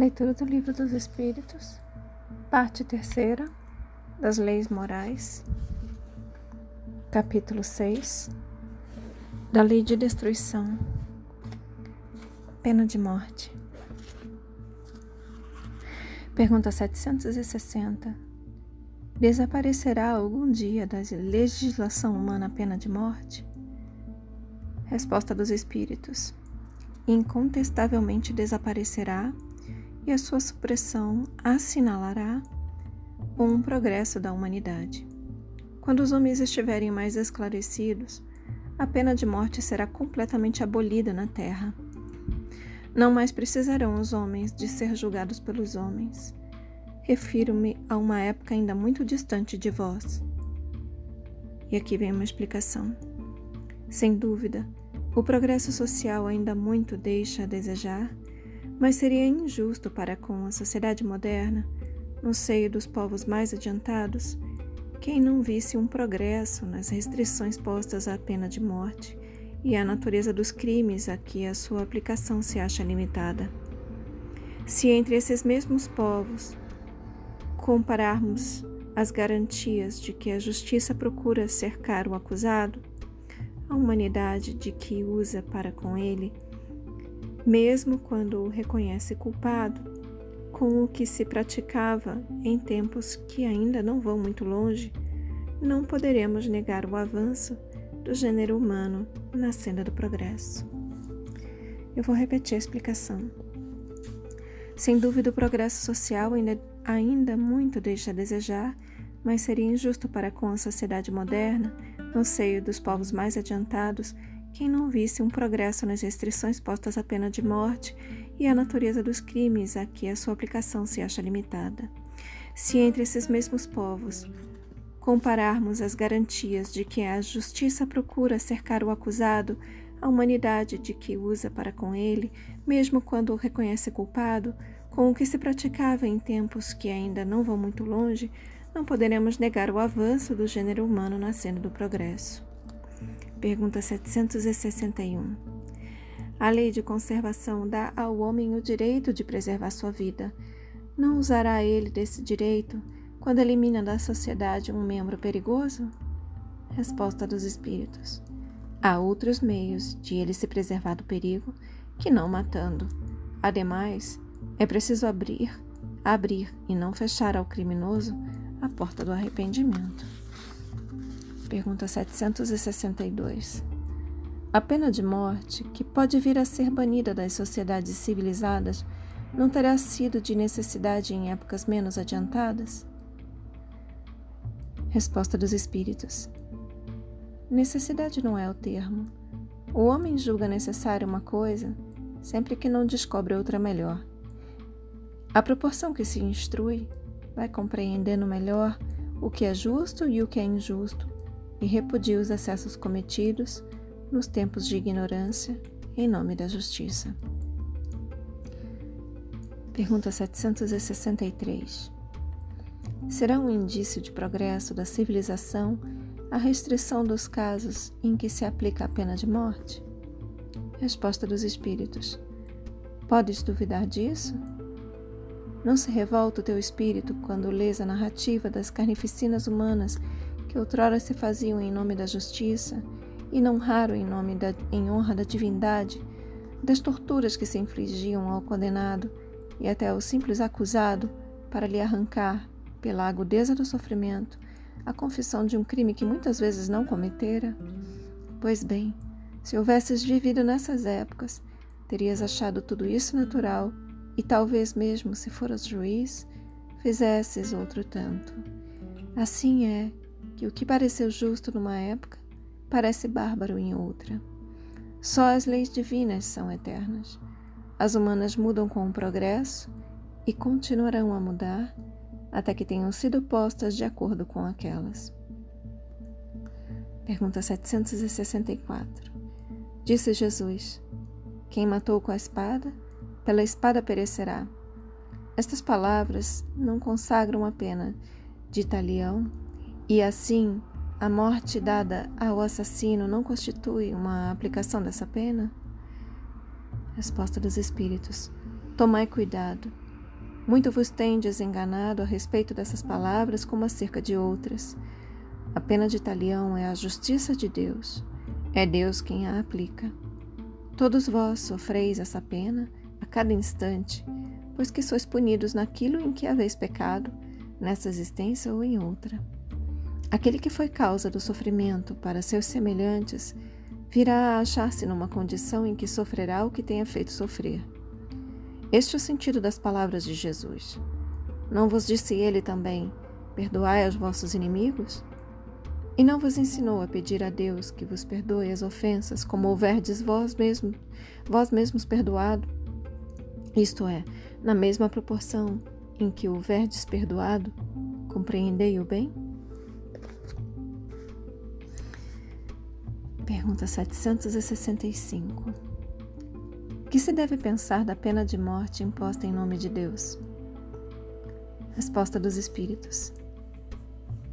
Leitura do Livro dos Espíritos, parte terceira, das Leis Morais, capítulo 6, da Lei de Destruição, Pena de Morte. Pergunta 760. Desaparecerá algum dia da legislação humana a pena de morte? Resposta dos Espíritos. Incontestavelmente desaparecerá e a sua supressão assinalará um progresso da humanidade. Quando os homens estiverem mais esclarecidos, a pena de morte será completamente abolida na terra. Não mais precisarão os homens de ser julgados pelos homens. Refiro-me a uma época ainda muito distante de vós. E aqui vem uma explicação. Sem dúvida, o progresso social ainda muito deixa a desejar mas seria injusto para com a sociedade moderna, no seio dos povos mais adiantados, quem não visse um progresso nas restrições postas à pena de morte e à natureza dos crimes a que a sua aplicação se acha limitada. Se entre esses mesmos povos compararmos as garantias de que a justiça procura cercar o acusado, a humanidade de que usa para com ele mesmo quando o reconhece culpado, com o que se praticava em tempos que ainda não vão muito longe, não poderemos negar o avanço do gênero humano na senda do progresso. Eu vou repetir a explicação. Sem dúvida, o progresso social ainda, ainda muito deixa a desejar, mas seria injusto para com a sociedade moderna, no seio dos povos mais adiantados, quem não visse um progresso nas restrições postas à pena de morte e à natureza dos crimes a que a sua aplicação se acha limitada. Se entre esses mesmos povos compararmos as garantias de que a justiça procura cercar o acusado, a humanidade de que usa para com ele, mesmo quando o reconhece culpado, com o que se praticava em tempos que ainda não vão muito longe, não poderemos negar o avanço do gênero humano na cena do progresso. Pergunta 761. A lei de conservação dá ao homem o direito de preservar sua vida. Não usará ele desse direito quando elimina da sociedade um membro perigoso? Resposta dos Espíritos. Há outros meios de ele se preservar do perigo que não matando. Ademais, é preciso abrir, abrir e não fechar ao criminoso a porta do arrependimento. Pergunta 762. A pena de morte, que pode vir a ser banida das sociedades civilizadas, não terá sido de necessidade em épocas menos adiantadas? Resposta dos Espíritos. Necessidade não é o termo. O homem julga necessária uma coisa sempre que não descobre outra melhor. À proporção que se instrui, vai compreendendo melhor o que é justo e o que é injusto, e repudia os excessos cometidos nos tempos de ignorância em nome da justiça. Pergunta 763. Será um indício de progresso da civilização a restrição dos casos em que se aplica a pena de morte? Resposta dos Espíritos. Podes duvidar disso? Não se revolta o teu espírito quando lês a narrativa das carnificinas humanas que outrora se faziam em nome da justiça, e não raro em nome da, em honra da divindade, das torturas que se infligiam ao condenado e até ao simples acusado para lhe arrancar, pela agudeza do sofrimento, a confissão de um crime que muitas vezes não cometera? Pois bem, se houvesses vivido nessas épocas, terias achado tudo isso natural e talvez mesmo, se foras juiz, fizesses outro tanto. Assim é que o que pareceu justo numa época parece bárbaro em outra. Só as leis divinas são eternas. As humanas mudam com o progresso e continuarão a mudar até que tenham sido postas de acordo com aquelas. Pergunta 764. Disse Jesus: Quem matou com a espada, pela espada perecerá. Estas palavras não consagram a pena de Italião e assim, a morte dada ao assassino não constitui uma aplicação dessa pena? Resposta dos Espíritos: Tomai cuidado. Muito vos tendes enganado a respeito dessas palavras como acerca de outras. A pena de talião é a justiça de Deus. É Deus quem a aplica. Todos vós sofreis essa pena a cada instante, pois que sois punidos naquilo em que haveis pecado, nessa existência ou em outra. Aquele que foi causa do sofrimento para seus semelhantes virá a achar-se numa condição em que sofrerá o que tenha feito sofrer. Este é o sentido das palavras de Jesus. Não vos disse ele também: Perdoai aos vossos inimigos? E não vos ensinou a pedir a Deus que vos perdoe as ofensas, como houverdes vós mesmos, vós mesmos perdoado? Isto é, na mesma proporção em que houverdes perdoado, compreendei o bem? Pergunta 765. O que se deve pensar da pena de morte imposta em nome de Deus? Resposta dos Espíritos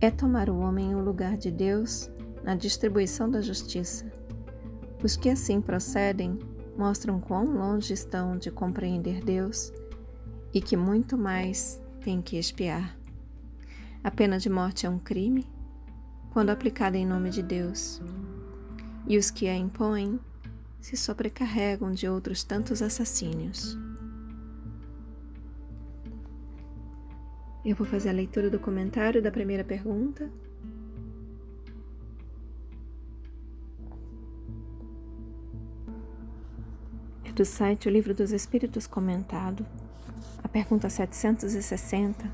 é tomar o homem o lugar de Deus na distribuição da justiça. Os que assim procedem mostram quão longe estão de compreender Deus e que muito mais têm que expiar. A pena de morte é um crime quando aplicada em nome de Deus, e os que a impõem se sobrecarregam de outros tantos assassínios. Eu vou fazer a leitura do comentário da primeira pergunta. É do site O Livro dos Espíritos comentado. A pergunta 760: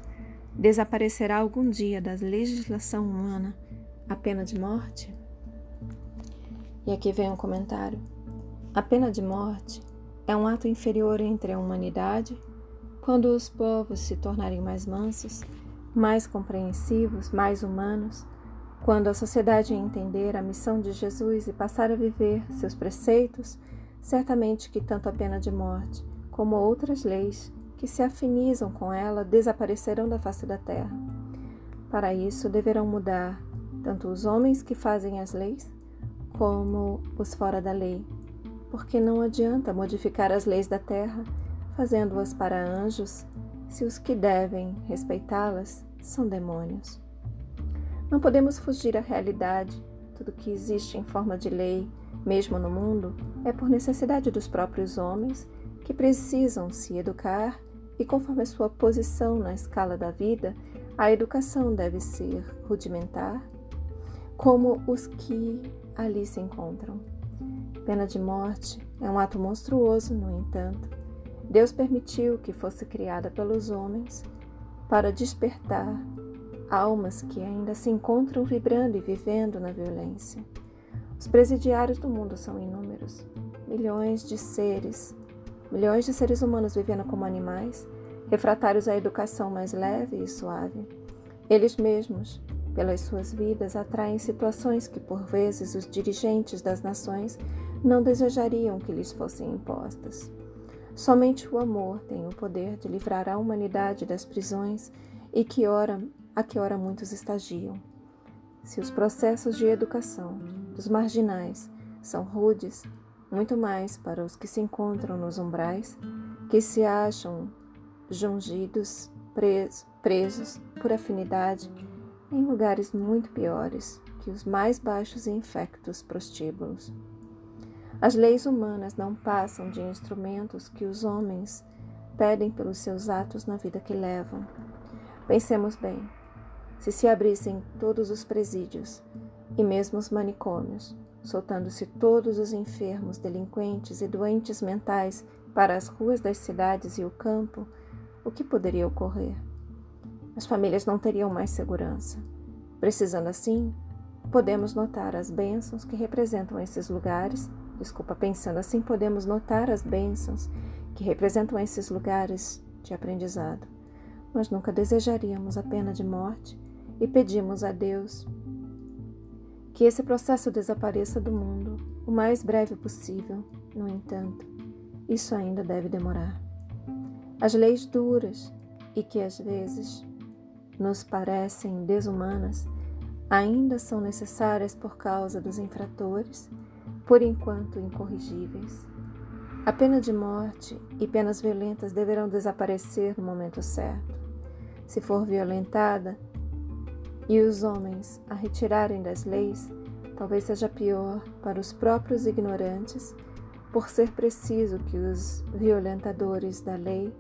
Desaparecerá algum dia da legislação humana a pena de morte? E aqui vem um comentário. A pena de morte é um ato inferior entre a humanidade quando os povos se tornarem mais mansos, mais compreensivos, mais humanos, quando a sociedade entender a missão de Jesus e passar a viver seus preceitos, certamente que tanto a pena de morte como outras leis que se afinizam com ela desaparecerão da face da terra. Para isso deverão mudar tanto os homens que fazem as leis como os fora da lei, porque não adianta modificar as leis da terra fazendo-as para anjos, se os que devem respeitá-las são demônios. Não podemos fugir à realidade. Tudo que existe em forma de lei, mesmo no mundo, é por necessidade dos próprios homens que precisam se educar e, conforme a sua posição na escala da vida, a educação deve ser rudimentar, como os que ali se encontram. Pena de morte é um ato monstruoso, no entanto, Deus permitiu que fosse criada pelos homens para despertar almas que ainda se encontram vibrando e vivendo na violência. Os presidiários do mundo são inúmeros, milhões de seres, milhões de seres humanos vivendo como animais, refratários à educação mais leve e suave. Eles mesmos, pelas suas vidas, atraem situações que por vezes os dirigentes das nações não desejariam que lhes fossem impostas. Somente o amor tem o poder de livrar a humanidade das prisões e que ora, a que ora muitos estagiam. Se os processos de educação dos marginais são rudes, muito mais para os que se encontram nos umbrais, que se acham jungidos, presos, presos por afinidade, em lugares muito piores que os mais baixos e infectos prostíbulos. As leis humanas não passam de instrumentos que os homens pedem pelos seus atos na vida que levam. Pensemos bem: se se abrissem todos os presídios e mesmo os manicômios, soltando-se todos os enfermos, delinquentes e doentes mentais para as ruas das cidades e o campo, o que poderia ocorrer? As famílias não teriam mais segurança. Precisando assim, podemos notar as bênçãos que representam esses lugares Desculpa, pensando assim, podemos notar as bênçãos que representam esses lugares de aprendizado, mas nunca desejaríamos a pena de morte e pedimos a Deus que esse processo desapareça do mundo o mais breve possível. No entanto, isso ainda deve demorar. As leis duras e que às vezes nos parecem desumanas ainda são necessárias por causa dos infratores por enquanto incorrigíveis. A pena de morte e penas violentas deverão desaparecer no momento certo. Se for violentada e os homens a retirarem das leis, talvez seja pior para os próprios ignorantes, por ser preciso que os violentadores da lei,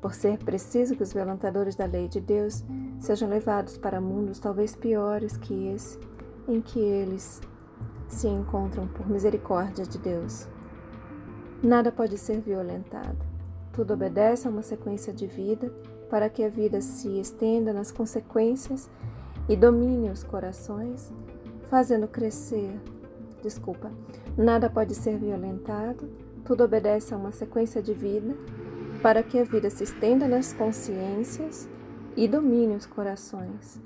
por ser preciso que os violentadores da lei de Deus sejam levados para mundos talvez piores que esse em que eles se encontram por misericórdia de Deus. Nada pode ser violentado. Tudo obedece a uma sequência de vida para que a vida se estenda nas consequências e domine os corações, fazendo crescer. Desculpa. Nada pode ser violentado. Tudo obedece a uma sequência de vida para que a vida se estenda nas consciências e domine os corações,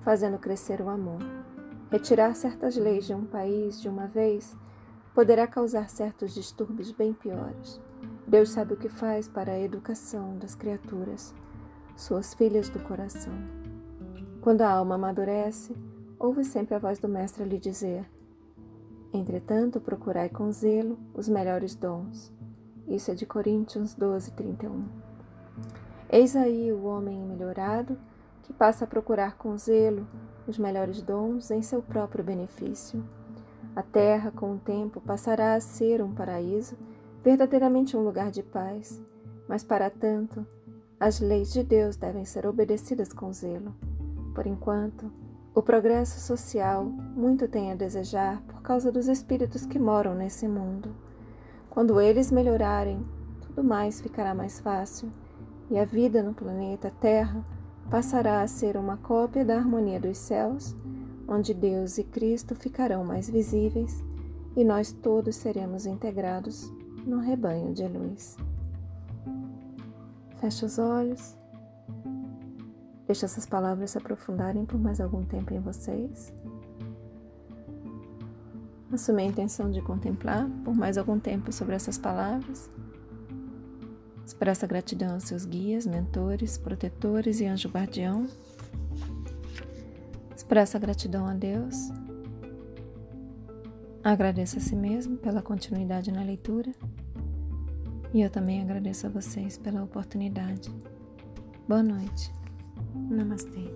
fazendo crescer o amor. Retirar certas leis de um país de uma vez poderá causar certos distúrbios bem piores. Deus sabe o que faz para a educação das criaturas, suas filhas do coração. Quando a alma amadurece, ouve sempre a voz do Mestre lhe dizer: Entretanto, procurai com zelo os melhores dons. Isso é de Coríntios 12, 31. Eis aí o homem melhorado que passa a procurar com zelo os melhores dons em seu próprio benefício a terra, com o tempo, passará a ser um paraíso, verdadeiramente um lugar de paz, mas para tanto, as leis de Deus devem ser obedecidas com zelo. Por enquanto, o progresso social muito tem a desejar por causa dos espíritos que moram nesse mundo. Quando eles melhorarem, tudo mais ficará mais fácil e a vida no planeta Terra passará a ser uma cópia da harmonia dos céus onde Deus e Cristo ficarão mais visíveis e nós todos seremos integrados no rebanho de luz. Feche os olhos. Deixe essas palavras se aprofundarem por mais algum tempo em vocês. Assume a intenção de contemplar por mais algum tempo sobre essas palavras. Expressa gratidão aos seus guias, mentores, protetores e anjo guardião Expressa gratidão a Deus. Agradeça a si mesmo pela continuidade na leitura. E eu também agradeço a vocês pela oportunidade. Boa noite. Namastê.